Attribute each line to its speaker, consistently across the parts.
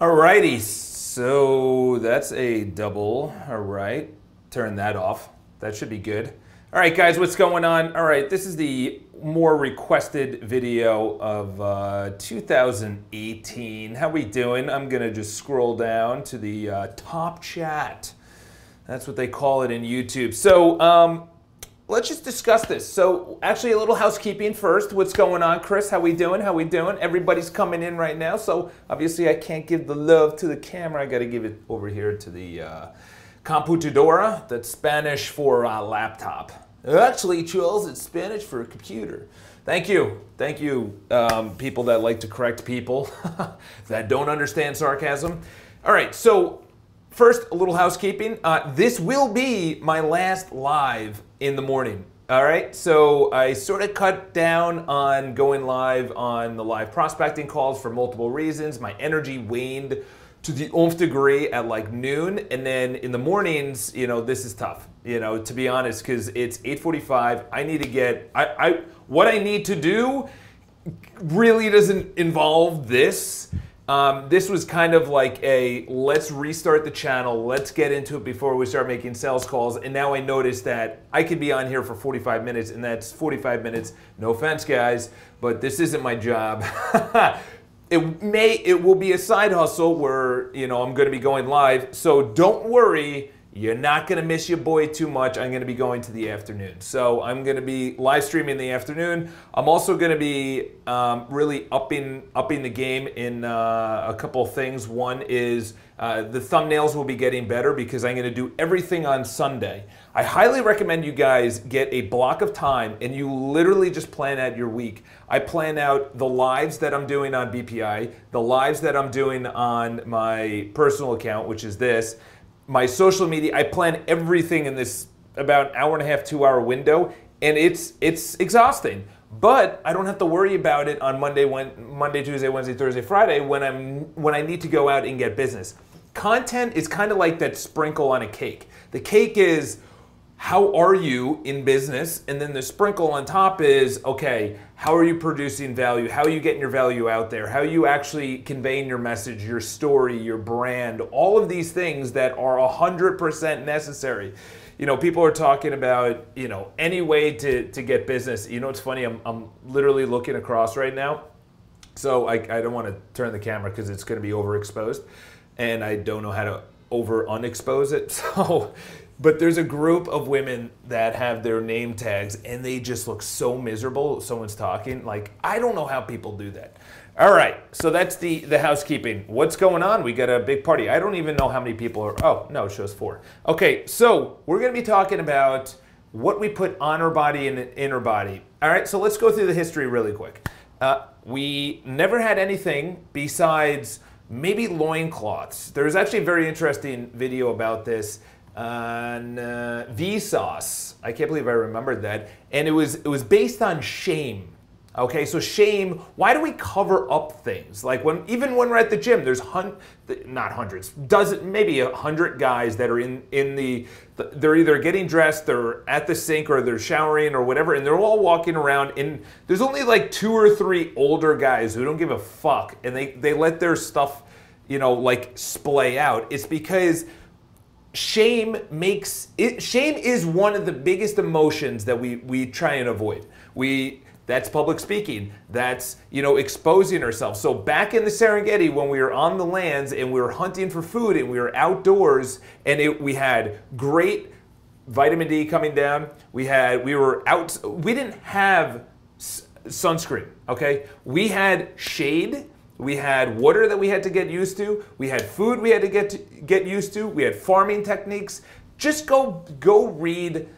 Speaker 1: Alrighty, so that's a double. All right, turn that off. That should be good. All right, guys, what's going on? All right, this is the more requested video of uh, 2018. How we doing? I'm gonna just scroll down to the uh, top chat. That's what they call it in YouTube. So um, let's just discuss this. So actually a little housekeeping first. What's going on, Chris? How we doing? How we doing? Everybody's coming in right now. So obviously I can't give the love to the camera. I got to give it over here to the uh, computadora. That's Spanish for uh, laptop. Actually, Charles, it's Spanish for a computer. Thank you. Thank you, um, people that like to correct people that don't understand sarcasm. All right, so First, a little housekeeping. Uh, this will be my last live in the morning. All right, so I sort of cut down on going live on the live prospecting calls for multiple reasons. My energy waned to the nth degree at like noon, and then in the mornings, you know, this is tough. You know, to be honest, because it's 8:45. I need to get I, I what I need to do really doesn't involve this. Um, this was kind of like a let's restart the channel, let's get into it before we start making sales calls. And now I notice that I could be on here for 45 minutes, and that's 45 minutes. No offense, guys, but this isn't my job. it may, it will be a side hustle where you know I'm going to be going live. So don't worry you're not going to miss your boy too much. I'm going to be going to the afternoon. So I'm going to be live streaming in the afternoon. I'm also going to be um, really upping, upping the game in uh, a couple things. One is uh, the thumbnails will be getting better because I'm going to do everything on Sunday. I highly recommend you guys get a block of time and you literally just plan out your week. I plan out the lives that I'm doing on BPI, the lives that I'm doing on my personal account, which is this my social media, I plan everything in this about hour and a half, two hour window, and it's it's exhausting. But I don't have to worry about it on Monday, when, Monday, Tuesday, Wednesday, Thursday, Friday when I'm when I need to go out and get business. Content is kind of like that sprinkle on a cake. The cake is how are you in business? And then the sprinkle on top is okay, how are you producing value? How are you getting your value out there? How are you actually conveying your message, your story, your brand? All of these things that are 100% necessary. You know, people are talking about, you know, any way to, to get business. You know, it's funny, I'm, I'm literally looking across right now. So I, I don't want to turn the camera because it's going to be overexposed. And I don't know how to over unexpose it. So but there's a group of women that have their name tags and they just look so miserable. Someone's talking. Like, I don't know how people do that. All right, so that's the, the housekeeping. What's going on? We got a big party. I don't even know how many people are. Oh, no, it shows four. Okay, so we're going to be talking about what we put on our body and in our body. All right, so let's go through the history really quick. Uh, we never had anything besides maybe loincloths. There's actually a very interesting video about this on uh, Vsauce. I can't believe I remembered that. And it was it was based on shame. Okay, so shame. Why do we cover up things? Like when even when we're at the gym, there's hun- not hundreds, does maybe a hundred guys that are in in the. They're either getting dressed, they're at the sink, or they're showering, or whatever, and they're all walking around. And there's only like two or three older guys who don't give a fuck, and they they let their stuff, you know, like splay out. It's because shame makes it shame is one of the biggest emotions that we we try and avoid. We that's public speaking. That's you know exposing ourselves. So back in the serengeti when we were on the lands and we were hunting for food and we were outdoors and it, we had great vitamin d coming down. We had we were out we didn't have sunscreen okay? We had shade we had water that we had to get used to. We had food we had to get to get used to. We had farming techniques. Just go go read.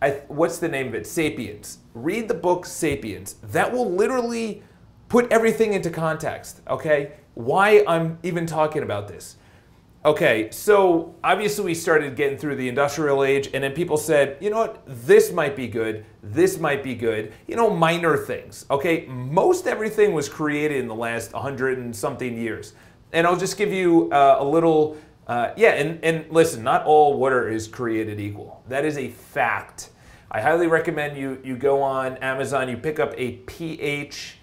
Speaker 1: I, what's the name of it? Sapiens. Read the book Sapiens. That will literally put everything into context. Okay, why I'm even talking about this. Okay, so obviously we started getting through the industrial age, and then people said, you know what, this might be good, this might be good, you know, minor things. Okay, most everything was created in the last 100 and something years. And I'll just give you uh, a little, uh, yeah, and, and listen, not all water is created equal. That is a fact. I highly recommend you, you go on Amazon, you pick up a pH,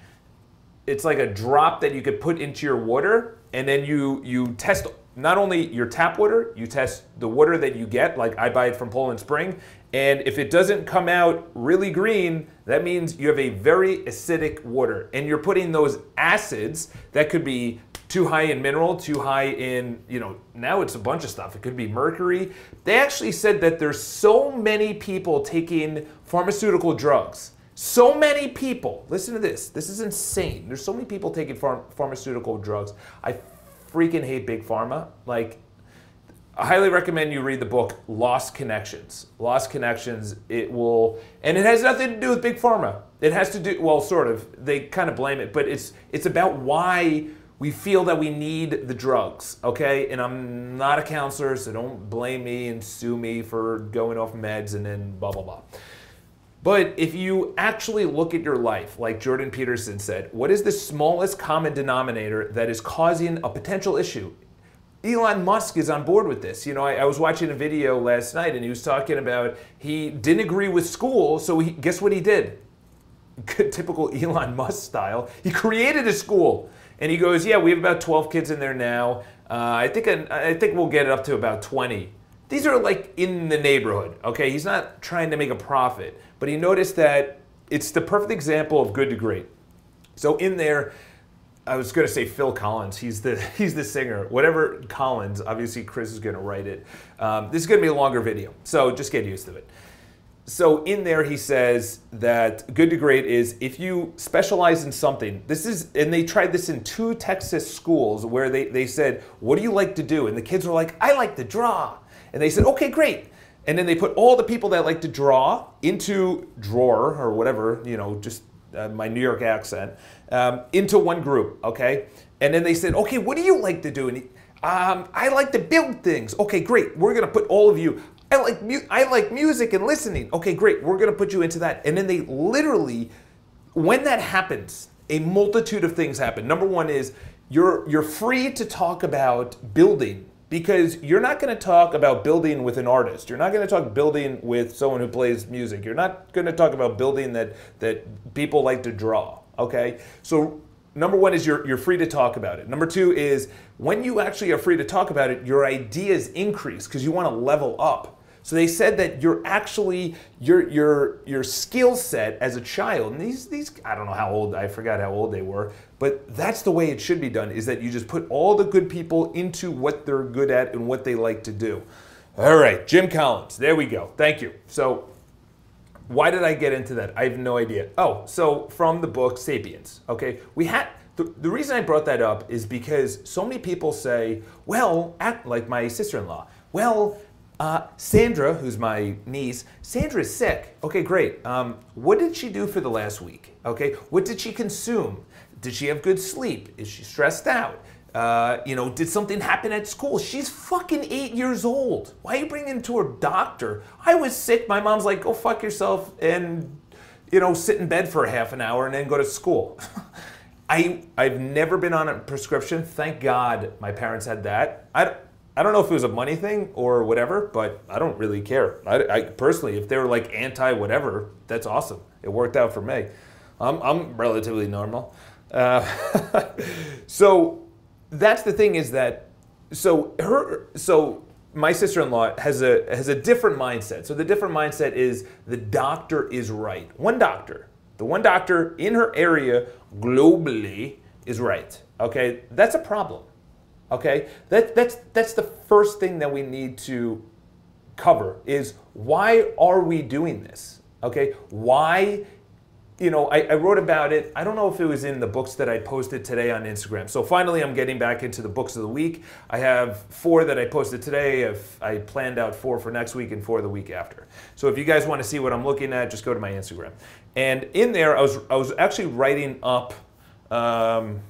Speaker 1: it's like a drop that you could put into your water and then you you test not only your tap water, you test the water that you get, like I buy it from Poland Spring, and if it doesn't come out really green, that means you have a very acidic water, and you're putting those acids that could be too high in mineral, too high in, you know, now it's a bunch of stuff. It could be mercury. They actually said that there's so many people taking pharmaceutical drugs. So many people. Listen to this. This is insane. There's so many people taking pharm- pharmaceutical drugs. I freaking hate big pharma. Like, I highly recommend you read the book Lost Connections. Lost Connections, it will, and it has nothing to do with big pharma. It has to do, well, sort of. They kind of blame it, but it's it's about why we feel that we need the drugs, okay? And I'm not a counselor, so don't blame me and sue me for going off meds and then blah, blah, blah. But if you actually look at your life, like Jordan Peterson said, what is the smallest common denominator that is causing a potential issue? Elon Musk is on board with this. You know, I, I, was watching a video last night and he was talking about he didn't agree with school, so he, guess what he did? Typical Elon Musk style. He created a school and he goes, "Yeah, we have about 12 kids in there now. Uh, I think I think we'll get it up to about 20." These are like in the neighborhood. Okay, he's not trying to make a profit, but he noticed that it's the perfect example of good to great. So in there, I was going to say Phil Collins. He's the he's the singer. Whatever Collins. Obviously, Chris is going to write it. Um, this is going to be a longer video, so just get used to it so in there he says that good to great is if you specialize in something this is and they tried this in two texas schools where they, they said what do you like to do and the kids were like i like to draw and they said okay great and then they put all the people that like to draw into drawer or whatever you know just uh, my new york accent um, into one group okay and then they said okay what do you like to do and he, um, I like to build things. Okay, great. We're gonna put all of you. I like mu- I like music and listening. Okay, great. We're to put you into that. And then they literally when that happens, a multitude of things happen. Number 1 is you're you're free to talk about building because you're not going to talk about building with an artist. You're not going to talk building with someone who plays music. You're not going to talk about building that that people like to draw, okay? So number one is you're, you're free to talk about it. Number two is when you actually are free to talk about it, your ideas increase because you want to level up. So they said that you're actually your your your skill set as a child, and these these I don't know how old I forgot how old they were, but that's the way it should be done. Is that you just put all the good people into what they're good at and what they like to do. All right, Jim Collins. There we go. Thank you. So why did I get into that? I have no idea. Oh, so from the book Sapiens. Okay, we had the, reason I brought that up is because so many people say, well, at, like my sister-in-law, well, uh, Sandra, who's my niece, Sandra is sick. Okay, great. Um, what did she do for the last week? Okay, what did she consume? Did she have good sleep? Is she stressed out? Uh, you know, did something happen at school? She's fucking eight years old. Why are you bringing to her doctor? I was sick. My mom's like, go fuck yourself and, you know, sit in bed for a half an hour and then go to school. I, I've never been on a prescription. Thank God my parents had that. I, I don't know if it was a money thing or whatever, but I don't really care. I, I personally, if they were like anti whatever, that's awesome. It worked out for me. I'm, I'm relatively normal. Uh, so that's the thing is that so her so my sister-in-law has a has a different mindset. So the different mindset is the doctor is right. One doctor, the one doctor in her area globally is right. Okay, that's a problem. Okay, that, that's, that's the first thing that we need to cover is why are we doing this? Okay, why, you know, I, I wrote about it. I don't know if it was in the books that I posted today on Instagram. So finally, I'm getting back into the books of the week. I have four that I posted today. If I planned out four for next week and four the week after. So if you guys want to see what I'm looking at, just go to my Instagram. And in there, I was I was actually writing up. Um,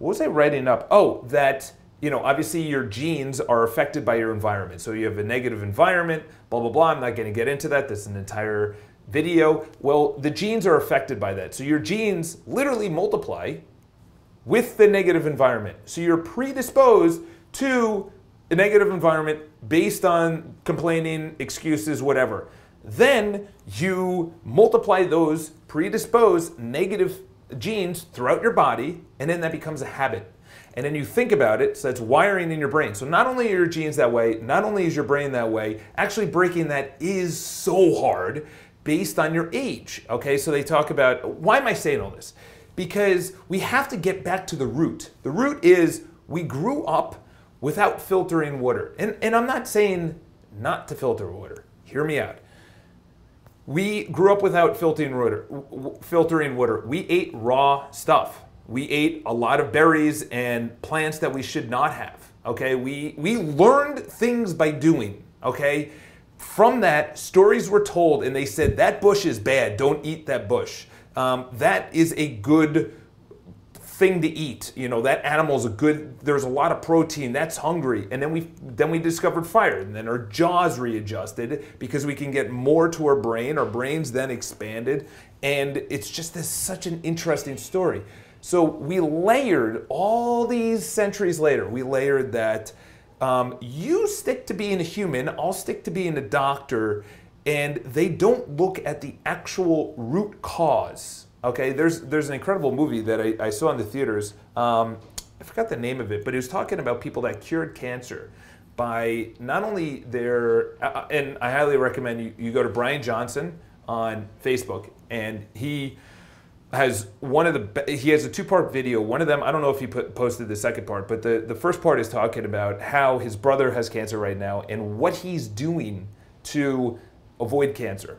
Speaker 1: what was I writing up? Oh, that you know, obviously your genes are affected by your environment. So you have a negative environment, blah, blah, blah. I'm not going to get into that. That's an entire video. Well, the genes are affected by that. So your genes literally multiply with the negative environment. So you're predisposed to a negative environment based on complaining, excuses, whatever. Then you multiply those predisposed negative genes throughout your body, and then that becomes a habit. And then you think about it, so that's wiring in your brain. So not only are your genes that way, not only is your brain that way, actually breaking that is so hard based on your age. Okay, so they talk about why am I saying all this? Because we have to get back to the root. The root is we grew up without filtering water. And, and I'm not saying not to filter water. Hear me out. We grew up without filtering water. Filtering water. We ate raw stuff. We ate a lot of berries and plants that we should not have. Okay, we we learned things by doing. Okay, from that, stories were told, and they said that bush is bad. Don't eat that bush. Um, that is a good thing to eat. You know, that animal's a good, there's a lot of protein, that's hungry. And then we then we discovered fire. And then our jaws readjusted because we can get more to our brain. Our brains then expanded. And it's just this such an interesting story. So we layered all these centuries later, we layered that um, you stick to being a human, I'll stick to being a doctor, and they don't look at the actual root cause Okay, there's there's an incredible movie that I, I saw in the theaters. Um, I forgot the name of it, but it was talking about people that cured cancer by not only their uh, uh, and I highly recommend you, you go to Brian Johnson on Facebook and he has one of the he has a two part video. One of them i don't know if he put, posted the second part but the, the first part is talking about how his brother has cancer right now and what he's doing to avoid cancer.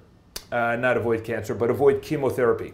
Speaker 1: Uh, not avoid cancer but avoid chemotherapy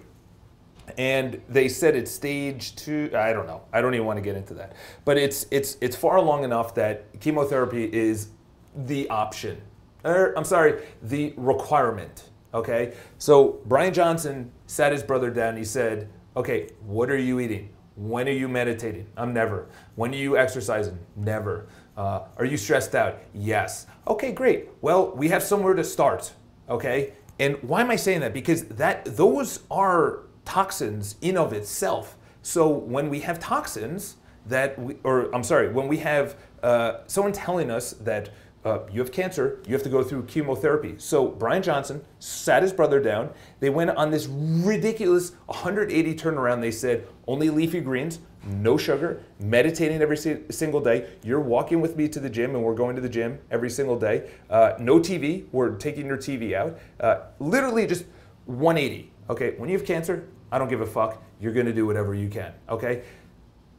Speaker 1: and they said it's stage two. I don't know. I don't even want to get into that. But it's it's it's far along enough that chemotherapy is the option. Or, I'm sorry, the requirement. Okay. So Brian Johnson sat his brother down. He said, "Okay, what are you eating? When are you meditating? I'm never. When are you exercising? Never. Uh, are you stressed out? Yes. Okay, great. Well, we have somewhere to start. Okay. And why am I saying that? Because that those are toxins in of itself. So when we have toxins that, we, or I'm sorry, when we have uh, someone telling us that uh, you have cancer, you have to go through chemotherapy. So Brian Johnson sat his brother down. They went on this ridiculous 180 turnaround. They said only leafy greens, no sugar, meditating every single day. You're walking with me to the gym, and we're going to the gym every single day. Uh, no TV, we're taking your TV out. Uh, literally just 180. Okay, when you have cancer, I don't give a fuck. You're going to do whatever you can. Okay?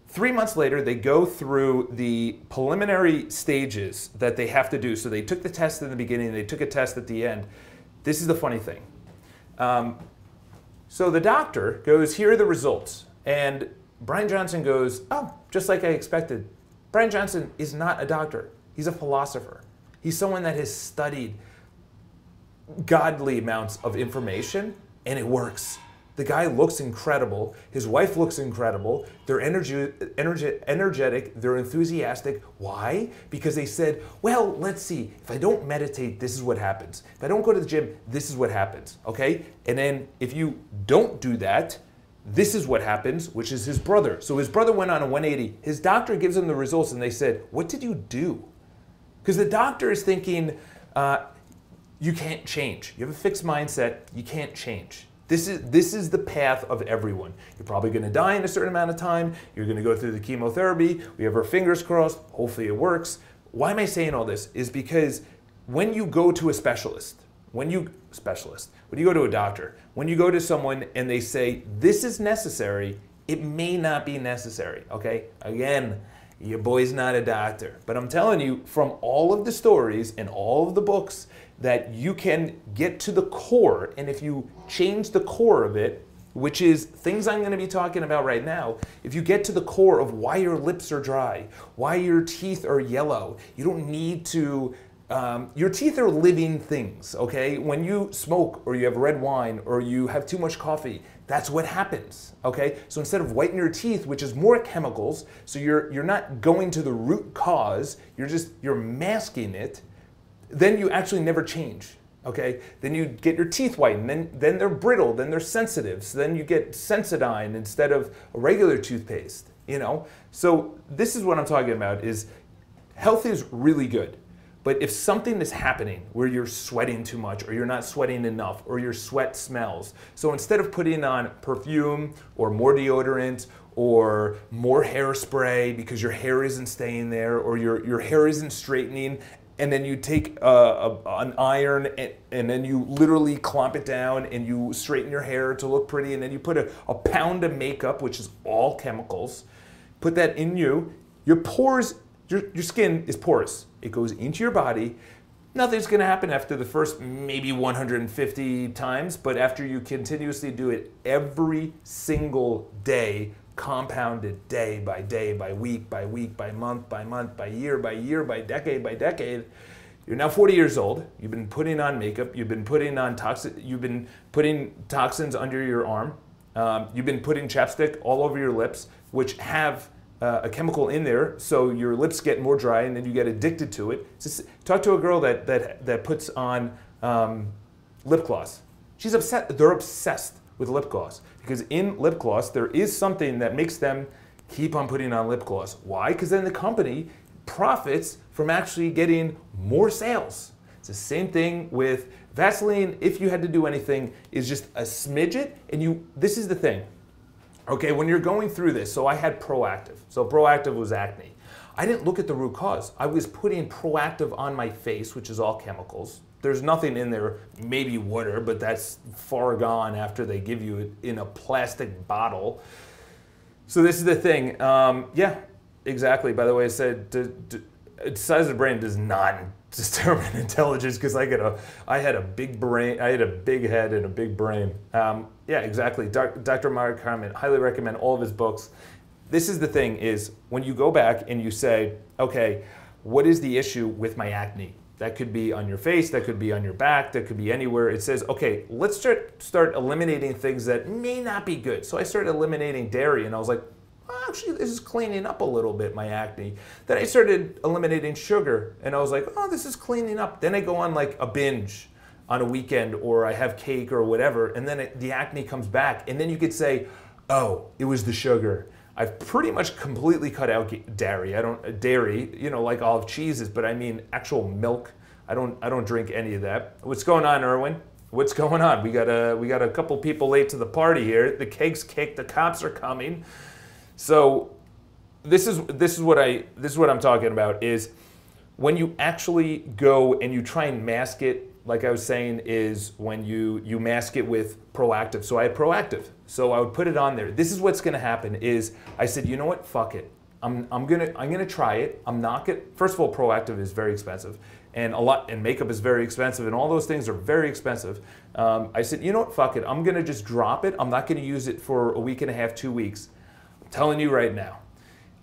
Speaker 1: Three months later, they go through the preliminary stages that they have to do. So they took the test in the beginning, they took a test at the end. This is the funny thing. Um, so the doctor goes, Here are the results. And Brian Johnson goes, Oh, just like I expected. Brian Johnson is not a doctor, he's a philosopher. He's someone that has studied godly amounts of information, and it works. The guy looks incredible. His wife looks incredible. They're energy, energetic. They're enthusiastic. Why? Because they said, well, let's see. If I don't meditate, this is what happens. If I don't go to the gym, this is what happens. Okay? And then if you don't do that, this is what happens, which is his brother. So his brother went on a 180. His doctor gives him the results, and they said, What did you do? Because the doctor is thinking, uh, You can't change. You have a fixed mindset, you can't change. This is, this is the path of everyone. You're probably going to die in a certain amount of time. You're going to go through the chemotherapy. We have our fingers crossed. Hopefully it works. Why am I saying all this? Is because when you go to a specialist, when you specialist, when you go to a doctor, when you go to someone and they say this is necessary, it may not be necessary. Okay? Again, your boy's not a doctor, but I'm telling you from all of the stories and all of the books that you can get to the core. And if you change the core of it, which is things I'm going to be talking about right now, if you get to the core of why your lips are dry, why your teeth are yellow, you don't need to. Um, your teeth are living things, okay? When you smoke or you have red wine or you have too much coffee, that's what happens, okay? So instead of whitening your teeth, which is more chemicals, so you're you're not going to the root cause, you're just you're masking it then you actually never change. Okay, then you get your teeth whitened, then then they're brittle, then they're sensitive. So then you get Sensodyne instead of a regular toothpaste. You know, so this is what I'm talking about: is health is really good, But if something is happening where you're sweating too much or you're not sweating enough or your sweat smells, so instead of putting on perfume or more deodorant or more hairspray because your hair isn't staying there or your, your hair isn't straightening and then you take a, a, an iron and, and, then you literally clomp it down and you straighten your hair to look pretty and then you put a, a pound of makeup which is all chemicals put that in you. Your pores your, your skin is porous. It goes into your body. Nothing's going to happen after the first maybe 150 times but after you continuously do it every single day compounded day by day, by week, by week, by month, by month, by year, by year, by decade, by decade. You're now 40 years old. You've been putting on makeup. You've been putting on toxin. You've been putting toxins under your arm. Um, you've been putting chapstick all over your lips, which have uh, a chemical in there, so your lips get more dry, and then you get addicted to it. Just talk to a girl that that that puts on um, lip gloss. She's upset. They're obsessed with lip gloss because in lip gloss there is something that makes them keep on putting on lip gloss. Why? Because then the company profits from actually getting more sales. It's the same thing with Vaseline. If you had to do anything, is just a smidget, and you. This is the thing. Okay, when you're going through this, so I had Proactiv. So Proactiv was acne. I didn't look at the root cause. I was putting Proactiv on my face, which is all chemicals there's nothing in there, maybe water, but that's far gone after they give you it in a plastic bottle. So this is the thing. Um, yeah, exactly. By the way, I said d- d- size of the brain does not determine intelligence because I get a, I had a big brain, I had a big head and a big brain. Um, yeah, exactly. Dr. Mark Hyman, highly recommend all of his books. This is the thing: is when you go back and you say, okay, what is the issue with my acne? That could be on your face, that could be on your back, that could be anywhere. It says, okay, let's start, start eliminating things that may not be good. So I started eliminating dairy and I was like, actually, this is cleaning up a little bit my acne. Then I started eliminating sugar and I was like, oh, this is cleaning up. Then I go on like a binge on a weekend or I have cake or whatever, and then it, the acne comes back. And then you could say, oh, it was the sugar. I've pretty much completely cut out dairy. I don't dairy, you know, like olive cheeses, but I mean actual milk. I don't I don't drink any of that. What's going on, Erwin? What's going on? We got a we got a couple people late to the party here. The cake's cake. The cops are coming. So this is this is what I this is what I'm talking about is when you actually go and you try and mask it like I was saying, is when you you mask it with Proactiv. So I had Proactiv. So I would put it on there. This is what's gonna happen is I said, you know what, fuck it. I'm, I'm gonna I'm gonna try it. I'm not gonna first of all, Proactiv is very expensive. And a lot and makeup is very expensive and all those things are very expensive. Um, I said, you know what, fuck it. I'm gonna just drop it. I'm not gonna use it for a week and a half, two weeks. I'm telling you right now.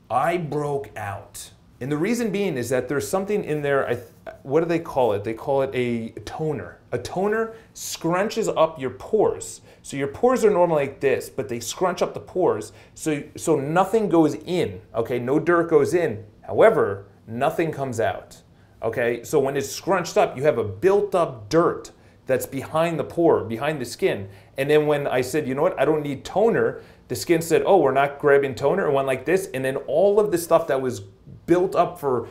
Speaker 1: I broke out. And the reason being is that there's something in there, I what do they call it? They call it a toner. A toner scrunches up your pores. So your pores are normally like this, but they scrunch up the pores so, so nothing goes in, okay? No dirt goes in. However, nothing comes out, okay? So when it's scrunched up, you have a built up dirt that's behind the pore, behind the skin. And then when I said, you know what, I don't need toner, the skin said, oh, we're not grabbing toner, and went like this. And then all of the stuff that was built up for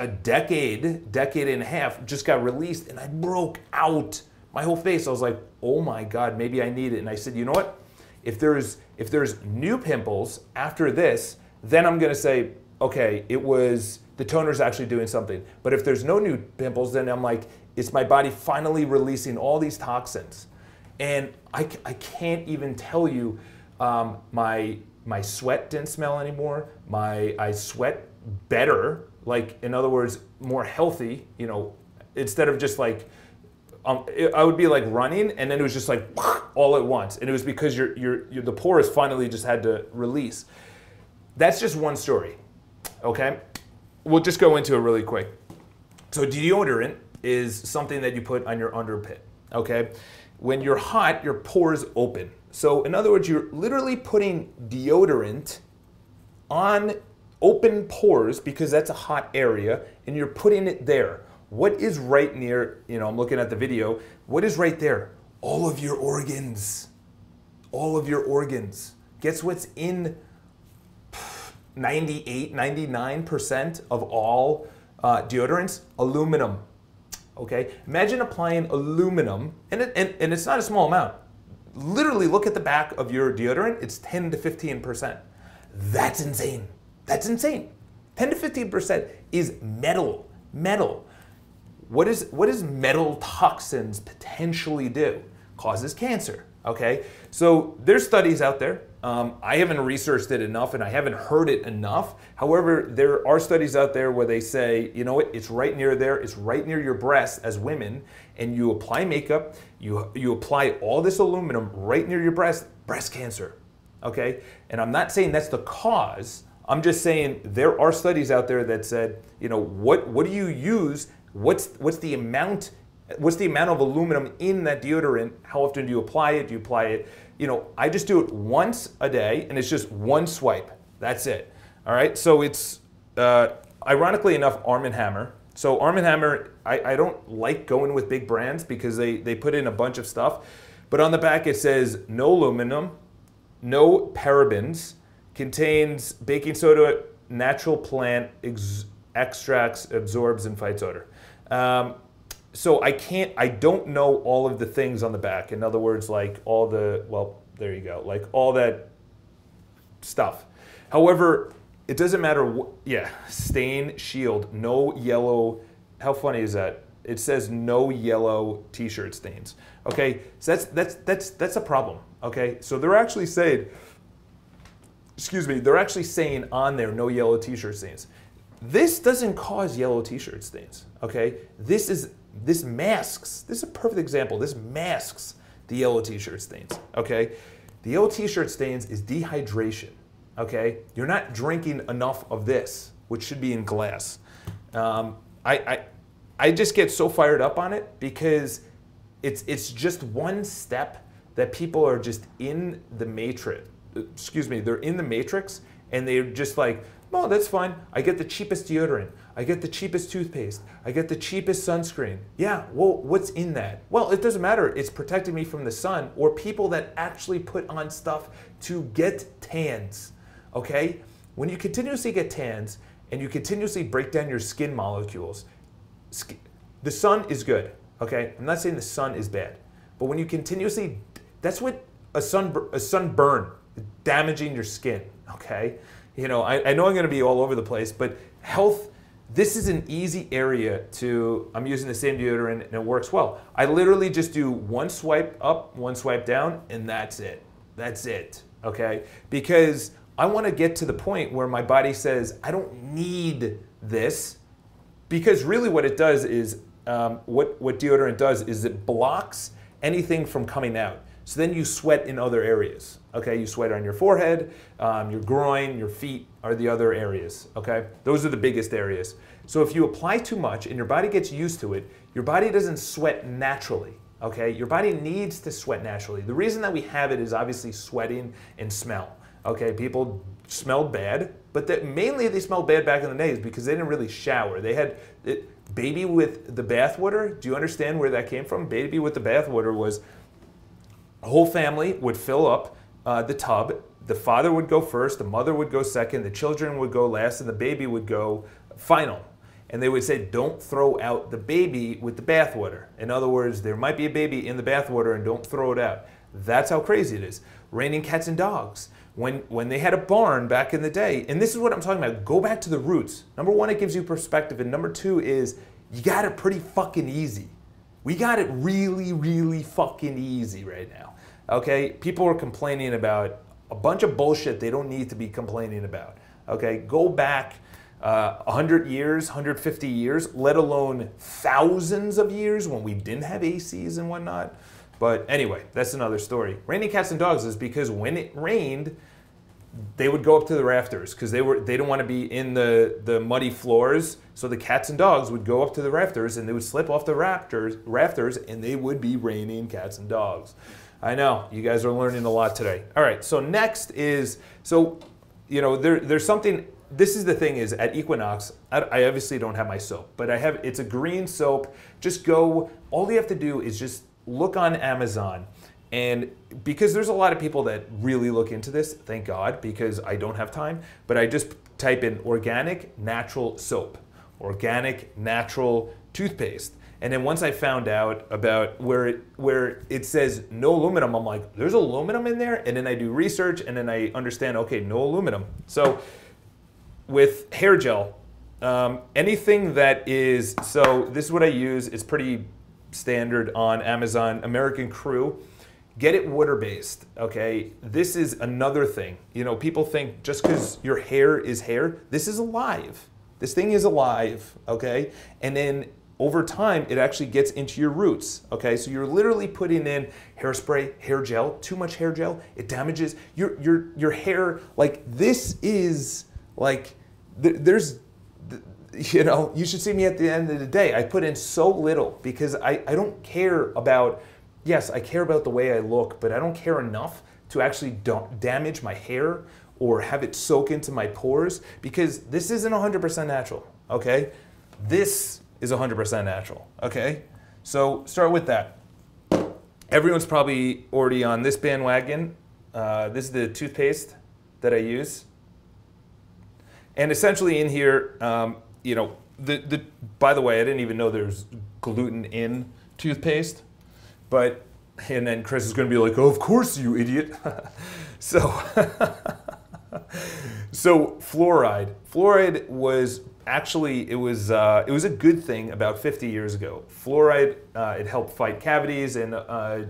Speaker 1: a decade, decade and a half, just got released, and I broke out my whole face. I was like, oh my God, maybe I need it. And I said, you know what? If there's if there's new pimples after this, then I'm gonna say, okay, it was the toner's actually doing something. But if there's no new pimples, then I'm like, it's my body finally releasing all these toxins. And I, I can't even tell you, um, my my sweat didn't smell anymore. My I sweat better like in other words more healthy you know instead of just like um, it, I would be like running and then it was just like all at once. And it was because your your, the pores finally just had to release. That's just one story okay? We'll just go into it really quick. So deodorant is something that you put on your underpit okay? When you're hot your pores open. So in other words you're literally putting deodorant on open pores because that's a hot area and you're putting it there. What is right near, you know, I'm looking at the video, what is right there? All of your organs. All of your organs. Guess what's in 98, 99% of all Uh, deodorants, aluminum. Okay, imagine applying aluminum, and, it, and, and it's not a small amount. Literally, look at the back of your deodorant, it's 10 to 15%. That's insane. That's insane. 10 to 15% is metal. Metal. What, is, what does metal toxins potentially do? Causes cancer. Okay, so there's studies out there. Um, I haven't researched it enough and I haven't heard it enough. However, there are studies out there where they say, you know what, it's right near there, it's right near your breast as women, and you apply makeup, you, you apply all this aluminum right near your breast, breast cancer. Okay, and I'm not saying that's the cause. I'm just saying there are studies out there that said, you know, what what do you use? What's what's the amount what's the amount of aluminum in that deodorant? How often do you apply it? Do you apply it? You know, I just do it once a day and it's just one swipe. That's it. All right. So it's uh, ironically enough, Arm & Hammer. So Arm & Hammer, I, I don't like going with big brands because they, they put in a bunch of stuff. But on the back it says no aluminum, no parabens, contains baking soda, natural plant ex- extracts, absorbs and fights odor. Um, so I can't, I don't know all of the things on the back. In other words, like all the, well, there you go, like all that stuff. However, it doesn't matter. Wh- yeah, stain shield, no yellow. How funny is that? It says no yellow T-shirt stains. Okay, so that's that's that's that's a problem. Okay, so they're actually saying, excuse me, they're actually saying on there no yellow T-shirt stains. This doesn't cause yellow T-shirt stains. Okay, this is this masks. This is a perfect example. This masks the yellow T-shirt stains. Okay, the yellow T-shirt stains is dehydration. Okay, you're not drinking enough of this, which should be in glass. Um, I, I I just get so fired up on it because it's it's just one step that people are just in the matrix. Excuse me, they're in the matrix and they're just like, oh, that's fine. I get the cheapest deodorant. I get the cheapest toothpaste. I get the cheapest sunscreen. Yeah, well, what's in that? Well, it doesn't matter. It's protecting me from the sun or people that actually put on stuff to get tans. Okay? When you continuously get tans and you continuously break down your skin molecules, the sun is good. Okay? I'm not saying the sun is bad. But when you continuously, that's what a sun a sunburn damaging your skin. Okay? You know, I, I know I'm going to be all over the place, but health this is an easy area to, I'm using the same deodorant and it works well. I literally just do one swipe up, one swipe down, and that's it. That's it, okay? Because I wanna get to the point where my body says, I don't need this, because really what it does is, um, what, what deodorant does is it blocks anything from coming out. So then you sweat in other areas. Okay, you sweat on your forehead, um, your groin, your feet are the other areas. Okay, those are the biggest areas. So if you apply too much and your body gets used to it, your body doesn't sweat naturally. Okay, your body needs to sweat naturally. The reason that we have it is obviously sweating and smell. Okay, people smelled bad, but that mainly they smelled bad back in the days because they didn't really shower. They had it, baby with the bathwater. Do you understand where that came from? Baby with the bathwater was a whole family would fill up uh, the tub. The father would go first, the mother would go second, the children would go last, and the baby would go final. And they would say, don't throw out the baby with the bathwater. In other words, there might be a baby in the bathwater and don't throw it out. That's how crazy it is. Raining cats and dogs. When, when they had a barn back in the day, and this is what I'm talking about, go back to the roots. Number one, it gives you perspective, and number two is you got it pretty fucking easy. We got it really, really fucking easy right now. Okay, people are complaining about a bunch of bullshit they don't need to be complaining about. Okay, go back uh, 100 years, 150 years, let alone thousands of years when we didn't have ACs and whatnot. But anyway, that's another story. Raining cats and dogs is because when it rained, they would go up to the rafters because they were they don't want to be in the the muddy floors. So the cats and dogs would go up to the rafters and they would slip off the rafters rafters and they would be raining cats and dogs. I know you guys are learning a lot today. All right, so next is so you know there there's something. This is the thing is at Equinox, I, I obviously don't have my soap, but I have it's a green soap. Just go. All you have to do is just look on Amazon and because there's a lot of people that really look into this, thank God, because I don't have time, but I just type in organic natural soap. organic, natural toothpaste. And then once I found out about where it where it says no aluminum, I'm like, there's aluminum in there. And then I do research, and then I understand, okay, no aluminum. So with hair gel, um, anything that is so this is what I use. It's pretty standard on Amazon. American Crew. Get it water based, okay? This is another thing. You know, people think just because your hair is hair, this is alive. This thing is alive, okay? And then over time, it actually gets into your roots. Okay, so you're literally putting in hairspray, hair gel, too much hair gel, it damages your your your hair. Like this is like th- there's you know you should see me at the end of the day. I put in so little because I I don't care about. Yes, I care about the way I look, but I don't care enough to actually damage my hair or have it soak into my pores because this isn't 100% natural. Okay, this is 100% natural. Okay? So start with that. Everyone's probably already on this bandwagon. Uh, this is the toothpaste that I use. And essentially in here, um, you know, the, the, by the way, I didn't even know there's gluten in toothpaste. But, and then Chris is going to be like, oh, of course, you idiot. so, so fluoride. Fluoride was actually it was uh, it was a good thing about 50 years ago. Fluoride uh, it helped fight cavities and uh,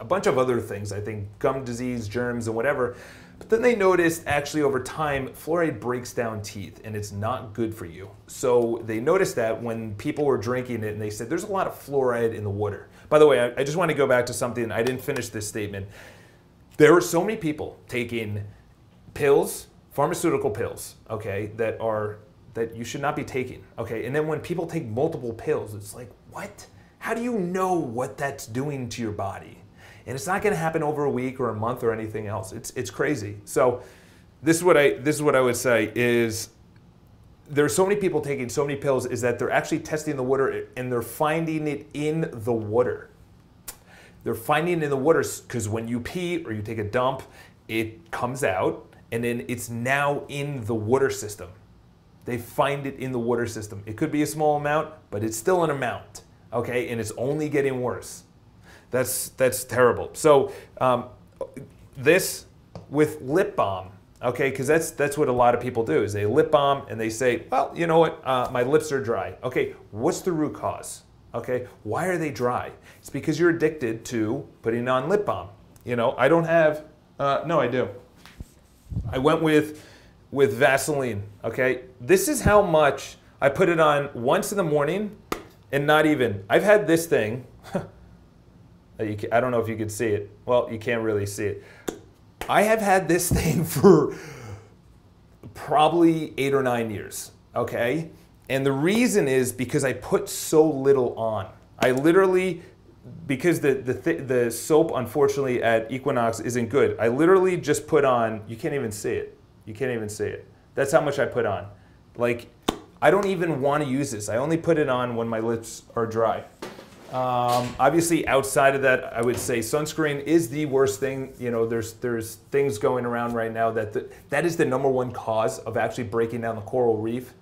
Speaker 1: a bunch of other things. I think gum disease, germs, and whatever. But then they noticed actually over time fluoride breaks down teeth and it's not good for you. So they noticed that when people were drinking it and they said there's a lot of fluoride in the water. By the way, I, I just want to go back to something I didn't finish this statement. There are so many people taking pills, pharmaceutical pills, okay, that are that you should not be taking. Okay, and then when people take multiple pills, it's like, what? How do you know what that's doing to your body? And it's not going to happen over a week or a month or anything else. It's it's crazy. So this is what I this is what I would say is there's so many people taking so many pills is that they're actually testing the water and they're finding it in the water. They're finding it in the water because when you pee or you take a dump, it comes out and then it's now in the water system they find it in the water system. It could be a small amount, but it's still an amount, okay? And it's only getting worse. That's, that's terrible. So um, this with lip balm, okay, because that's, that's what a lot of people do is they lip balm and they say, well, you know what, uh, my lips are dry. Okay, what's the root cause? Okay, why are they dry? It's because you're addicted to putting on lip balm. You know, I don't have, uh, no, I do. I went with with Vaseline, okay? This is how much I put it on once in the morning and not even. I've had this thing. I don't know if you could see it. Well, you can't really see it. I have had this thing for probably eight or nine years, okay? And the reason is because I put so little on. I literally, because the, the, th- the soap, unfortunately, at Equinox isn't good, I literally just put on, you can't even see it. You can't even see it. That's how much I put on. Like, I don't even want to use this. I only put it on when my lips are dry. Um, obviously, outside of that, I would say sunscreen is the worst thing. You know, there's there's things going around right now that the, that is the number one cause of actually breaking down the coral reef,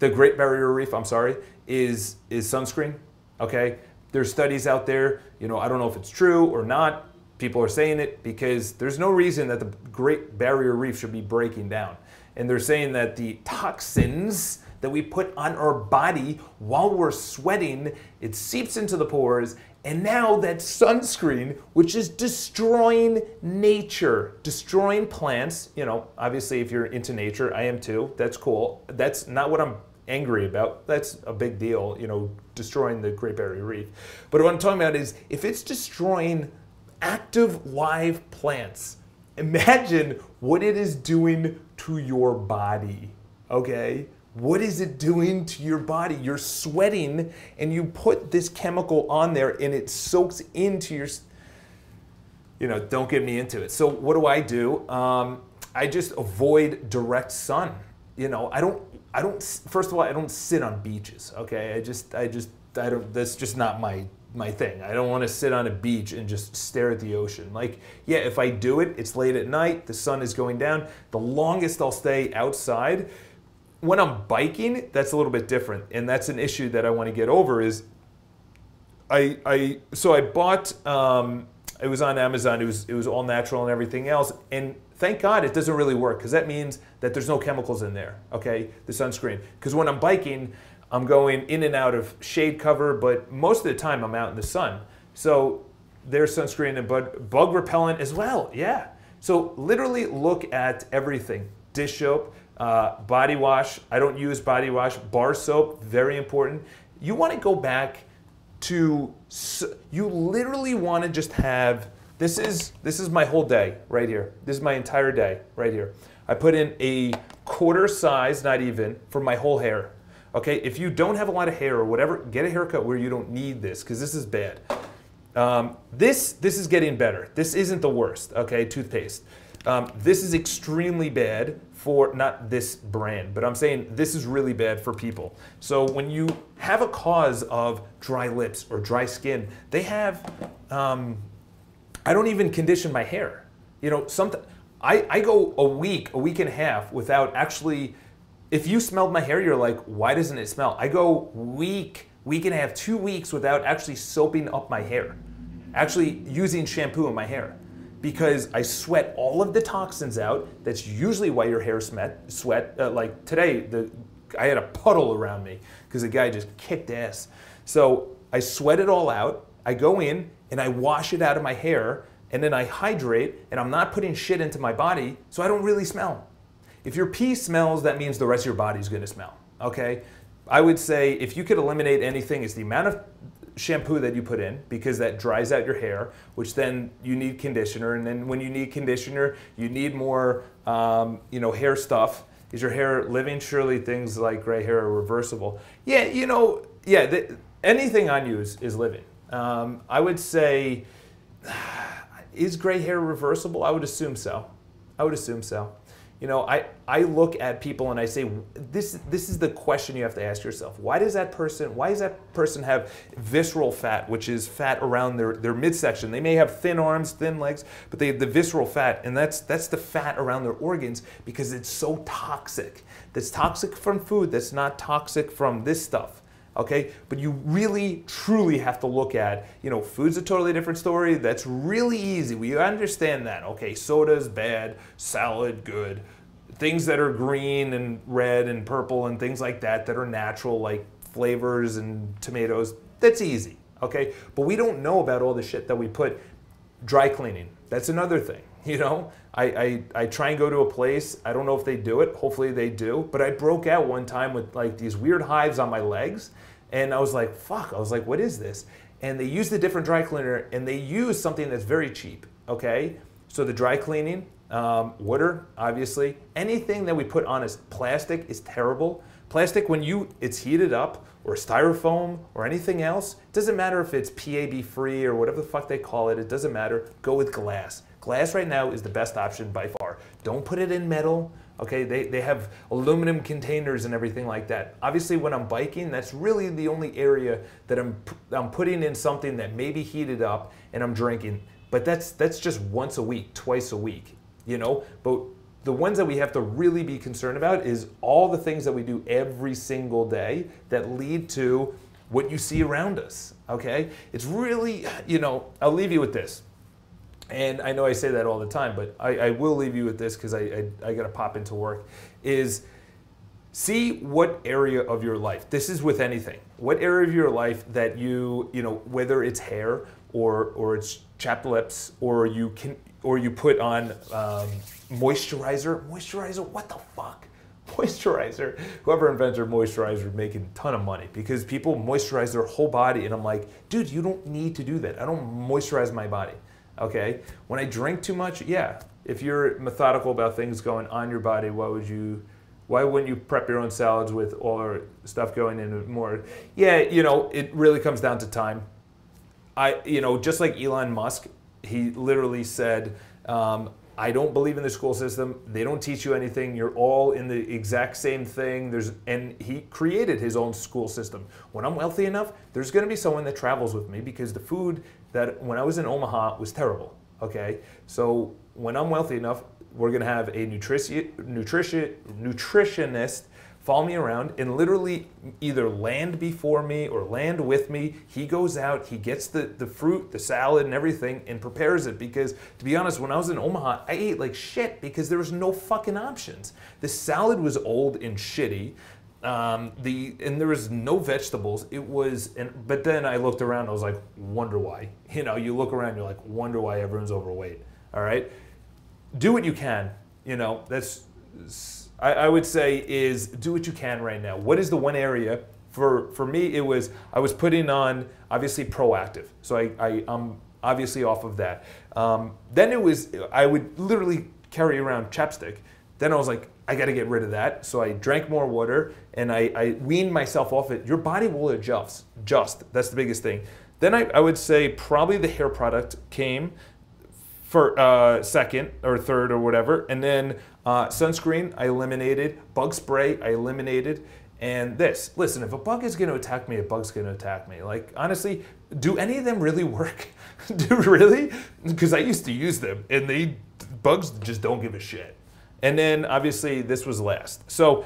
Speaker 1: the Great Barrier Reef. I'm sorry, is is sunscreen. Okay, there's studies out there. You know, I don't know if it's true or not. People are saying it because there's no reason that the Great Barrier Reef should be breaking down. And they're saying that the toxins that we put on our body while we're sweating, it seeps into the pores. And now that sunscreen, which is destroying nature, destroying plants, you know, obviously if you're into nature, I am too, that's cool. That's not what I'm angry about. That's a big deal, you know, destroying the Great Barrier Reef. But what I'm talking about is if it's destroying active live plants. Imagine what it is doing to your body, okay? What is it doing to your body? You're sweating and you put this chemical on there and it soaks into your, you know, don't get me into it. So, what do I do? Um, I just avoid direct sun. You know, I don't, I don't, first of all, I don't sit on beaches, okay? I just, I just, I don't, that's just not my my thing. I don't want to sit on a beach and just stare at the ocean. Like, yeah, if I do it, it's late at night, the sun is going down. The longest I'll stay outside when I'm biking, that's a little bit different, and that's an issue that I want to get over. Is I I so I bought um, it was on Amazon. It was it was all natural and everything else, and thank God it doesn't really work because that means that there's no chemicals in there. Okay, the sunscreen. Because when I'm biking, I'm going in and out of shade cover, but most of the time I'm out in the sun. So there's sunscreen and bug, bug repellent as well. Yeah. So literally look at everything. Dish soap, uh, body wash. I don't use body wash. Bar soap, very important. You want to go back to. You literally want to just have. This is this is my whole day right here. This is my entire day right here. I put in a quarter size, not even, for my whole hair. Okay, if you don't have a lot of hair or whatever, get a haircut where you don't need this because this is bad. Um, this, this is getting better. This isn't the worst, okay, toothpaste. Um, this is extremely bad for, not this brand, but I'm saying this is really bad for people. So when you have a cause of dry lips or dry skin, they have, um, I don't even condition my hair. You know, something, I, I go a week, a week and a half without actually, if you smelled my hair, you're like, why doesn't it smell? I go week, week and a half, two weeks without actually soaping up my hair actually using shampoo in my hair because I sweat all of the toxins out. That's usually why your hair sweat. Sweat uh, like today, the I had a puddle around me because the guy just kicked ass. So I sweat it all out. I go in and I wash it out of my hair, and then I hydrate, and I'm not putting shit into my body, so I don't really smell. If your pee smells, that means the rest of your body is going to smell. Okay. I would say if you could eliminate anything, it's the amount of shampoo that you put in because that dries out your hair, which then you need conditioner. And then when you need conditioner, you need more, um, you know, hair stuff. Is your hair living? Surely things like gray hair are reversible. Yeah, you know, yeah, the, anything on you is, is living. Um, I would say, is gray hair reversible? I would assume so. I would assume so. You know, I, I look at people and I say, this, this is the question you have to ask yourself. Why does that person, why does that person have visceral fat, which is fat around their, their midsection? They may have thin arms, thin legs, but they have the visceral fat, and that's, that's the fat around their organs because it's so toxic. That's toxic from food, that's not toxic from this stuff okay? But you really, truly have to look at, you know, food's a totally different story. That's really easy. We understand that. Okay, soda's bad, salad good. Things that are green and red and purple and things like that that are natural, like flavors and tomatoes, that's easy, okay? But we don't know about all the shit that we put dry cleaning. That's another thing, you know? I, I, I try and go to a place, I don't know if they do it, hopefully they do, but I broke out one time with like these weird hives on my legs, and I was like, fuck, I was like, what is this? And they used a different dry cleaner, and they used something that's very cheap, okay? So the dry cleaning, um, water, obviously, anything that we put on as plastic is terrible. Plastic, when you it's heated up, or styrofoam, or anything else, doesn't matter if it's PAB free or whatever the fuck they call it, it doesn't matter. Go with glass. Glass right now is the best option by far. Don't put it in metal. Okay, they, they have aluminum containers and everything like that. Obviously, when I'm biking, that's really the only area that I'm, I'm putting in something that may be heated up and I'm drinking. But that's, that's just once a week, twice a week, you know? But the ones that we have to really be concerned about is all the things that we do every single day that lead to what you see around us, okay? It's really, you know, I'll leave you with this and I know I say that all the time, but I, I will leave you with this because I, I, I got to pop into work, is see what area of your life, this is with anything, what area of your life that you, you know, whether it's hair or, or it's chapped lips or you can, or you put on um, moisturizer, moisturizer, what the fuck? moisturizer. Whoever invented moisturizer making a ton of money because people moisturize their whole body, and I'm like, dude, you don't need to do that. I don't moisturize my body. Okay, when I drink too much, yeah. If you're methodical about things going on your body, why would you? Why wouldn't you prep your own salads with all our stuff going in more? Yeah, you know, it really comes down to time. I, you know, just like Elon Musk, he literally said, um, I don't believe in the school system. They don't teach you anything. You're all in the exact same thing. There's and he created his own school system. When I'm wealthy enough, there's going to be someone that travels with me because the food that when I was in Omaha was terrible. Okay, so when I'm wealthy enough, we're to have a nutrition, nutrition, nutritionist follow me around and literally either land before me or land with me. He goes out, he gets the, the fruit, the salad, and everything and prepares it because, to be honest, when I was in Omaha, I ate like shit because there was no fucking options. The salad was old and shitty. Um, the and there was no vegetables. It was, and but then I looked around. I was like, wonder why. You know, you look around, you're like, wonder why everyone's overweight. All right, do what you can. You know, that's I, I would say is do what you can right now. What is the one area for for me? It was I was putting on obviously Proactiv. so I, I am obviously off of that. Um, then it was I would literally carry around chapstick. Then I was like, I got to get rid of that. So I drank more water and I, I weaned myself off it. Your body will adjust. Just that's the biggest thing. Then I, I would say probably the hair product came for uh, second or third or whatever, and then uh, sunscreen I eliminated, bug spray I eliminated, and this. Listen, if a bug is going to attack me, a bug's going to attack me. Like honestly, do any of them really work? do really? Because I used to use them, and they bugs just don't give a shit. And then obviously this was last. So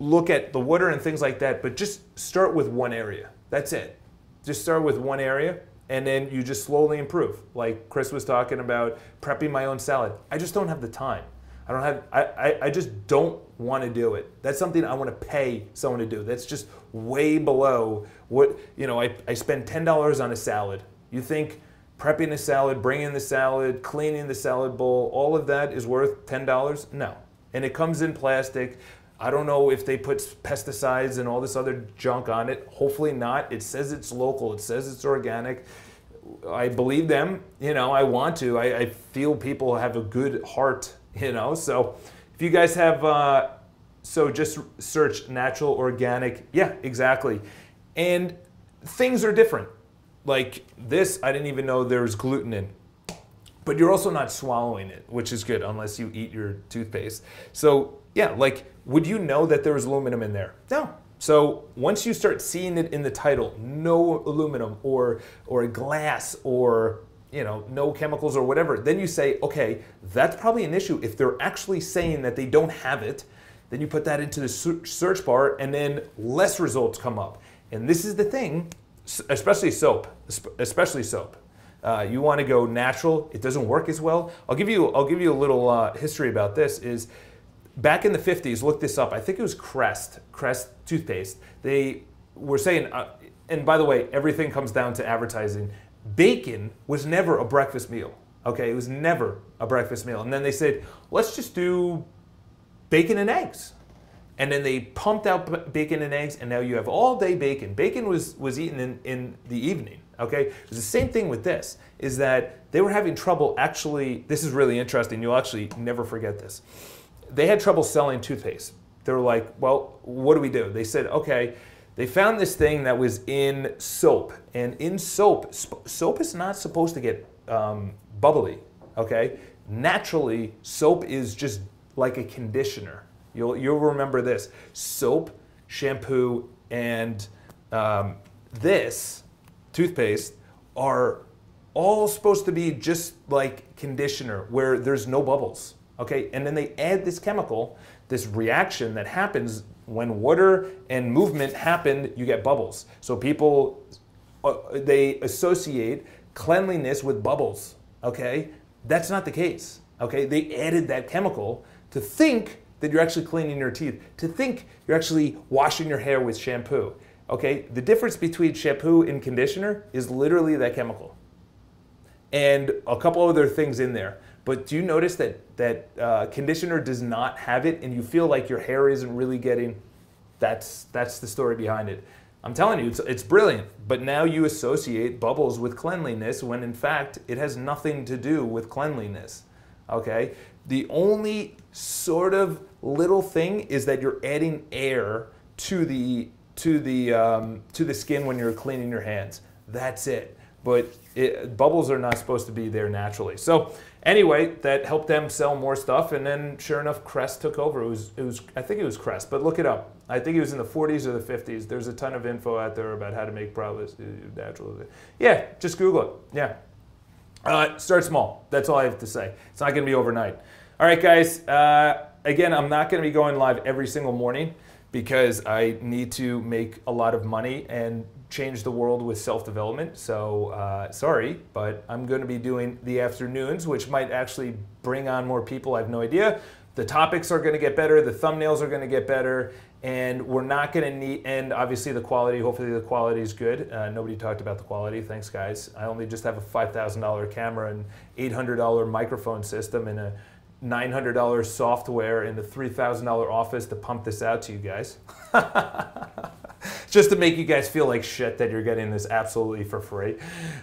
Speaker 1: look at the water and things like that, but just start with one area. That's it. Just start with one area and then you just slowly improve. Like Chris was talking about prepping my own salad. I just don't have the time. I don't have I, I, I just don't want to do it. That's something I want to pay someone to do. That's just way below what you know, I, I spend ten dollars on a salad. You think prepping the salad, bringing the salad, cleaning the salad bowl, all of that is worth $10? No. And it comes in plastic. I don't know if they put pesticides and all this other junk on it. Hopefully not. It says it's local, it says it's organic. I believe them, you know, I want to. I, I feel people have a good heart, you know. So if you guys have, uh, so just search natural, organic. Yeah, exactly. And things are different. Like this, I didn't even know there was gluten in. But you're also not swallowing it, which is good unless you eat your toothpaste. So, yeah, like, would you know that there was aluminum in there? No. So once you start seeing it in the title, no aluminum or or glass or you know no chemicals or whatever, then you say, okay, that's probably an issue. If they're actually saying that they don't have it, then you put that into the search bar, and then less results come up. And this is the thing especially soap, especially soap. Uh, you want to go natural. It doesn't work as well. I'll give you. I'll give you a little uh, history about this. Is back in the 50s. Look this up. I think it was Crest. Crest toothpaste. They were saying. Uh, and by the way, everything comes down to advertising. Bacon was never a breakfast meal. Okay, it was never a breakfast meal. And then they said, let's just do bacon and eggs and then they pumped out bacon and eggs, and now you have all day bacon. Bacon was, was eaten in, in the evening, okay? It's the same thing with this, is that they were having trouble actually, this is really interesting, you'll actually never forget this. They had trouble selling toothpaste. They were like, well, what do we do? They said, okay, they found this thing that was in soap, and in soap, soap is not supposed to get um, bubbly, okay? Naturally, soap is just like a conditioner You'll, you'll remember this soap, shampoo, and um, this toothpaste are all supposed to be just like conditioner where there's no bubbles. Okay, and then they add this chemical, this reaction that happens when water and movement happen, you get bubbles. So people, uh, they associate cleanliness with bubbles. Okay, that's not the case. Okay, they added that chemical to think that you're actually cleaning your teeth, to think you're actually washing your hair with shampoo. Okay, the difference between shampoo and conditioner is literally that chemical. And a couple other things in there. But do you notice that that uh, conditioner does not have it, and you feel like your hair isn't really getting? That's that's the story behind it. I'm telling you, it's, it's brilliant. But now you associate bubbles with cleanliness when in fact it has nothing to do with cleanliness. Okay, the only sort of little thing is that you're adding air to the to the um, to the skin when you're cleaning your hands. That's it. But it, bubbles are not supposed to be there naturally. So anyway, that helped them sell more stuff, and then sure enough, Crest took over. It was it was I think it was Crest, but look it up. I think it was in the 40s or the 50s. There's a ton of info out there about how to make products natural. Yeah, just Google it. Yeah. Uh, start small. That's all I have to say. It's not going to be overnight. All right, guys. Uh, again, I'm not going to be going live every single morning because I need to make a lot of money and change the world with self development. So, uh, sorry, but I'm going to be doing the afternoons, which might actually bring on more people. I have no idea. The topics are going to get better, the thumbnails are going to get better, and we're not going to need, and obviously the quality, hopefully the quality is good. Uh, nobody talked about the quality. Thanks, guys. I only just have a $5,000 camera and $800 microphone system and a $900 software and a $3,000 office to pump this out to you guys. just to make you guys feel like shit that you're getting this absolutely for free.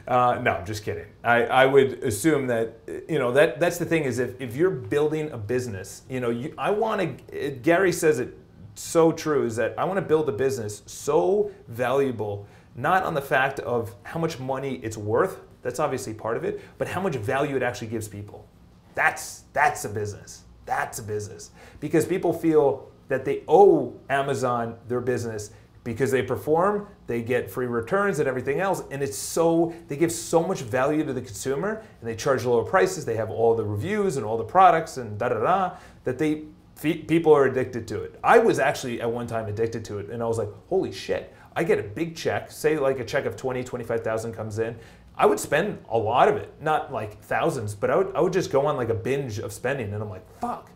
Speaker 1: Uh, no, I'm just kidding. I, I would assume that, you know, that that's the thing is if, if you're building a business, you know, you, I want to, Gary says it so true, is that I want to build a business so valuable, not on the fact of how much money it's worth, that's obviously part of it, but how much value it actually gives people. That's, that's a business. That's a business. Because people feel that they owe Amazon their business because they perform, they get free returns and everything else, and it's so they give so much value to the consumer, and they charge lower prices. They have all the reviews and all the products and da da da that they people are addicted to it. I was actually at one time addicted to it, and I was like, holy shit! I get a big check, say like a check of 20, 25,000 comes in. I would spend a lot of it, not like thousands, but I would, I would just go on like a binge of spending, and I'm like, fuck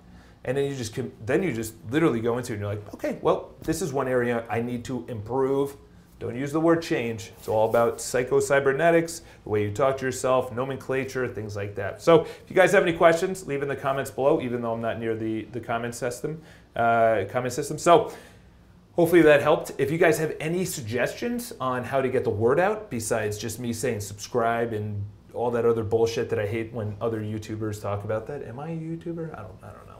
Speaker 1: and then you just then you just literally go into it and you're like okay well this is one area i need to improve don't use the word change it's all about psycho-cybernetics the way you talk to yourself nomenclature things like that so if you guys have any questions leave in the comments below even though i'm not near the the comment system uh, comment system so Hopefully that helped. If you guys have any suggestions on how to get the word out, besides just me saying subscribe and all that other bullshit that I hate when other YouTubers talk about that. Am I a YouTuber? I don't, I don't know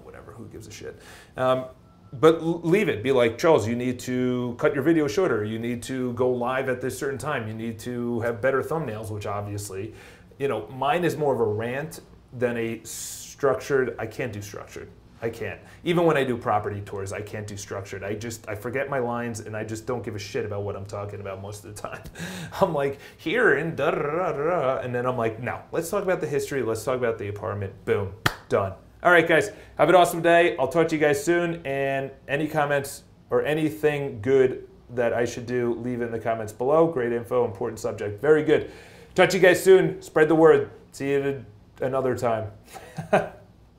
Speaker 1: who gives a shit? Um, but leave it. Be like, Charles, you need to cut your video shorter. You need to go live at this certain time. You need to have better thumbnails, which obviously, you know, mine is more of a rant than a structured. I can't do structured. I can't. Even when I do property tours, I can't do structured. I just I forget my lines and I just don't give a shit about what I'm talking about most of the time. I'm like here and da da da da, and then I'm like, no, let's talk about the history. Let's talk about the apartment. Boom, done. All right, guys, have an awesome day. I'll talk to you guys soon. And any comments or anything good that I should do, leave in the comments below. Great info, important subject. Very good. Talk to you guys soon. Spread the word. See you another time.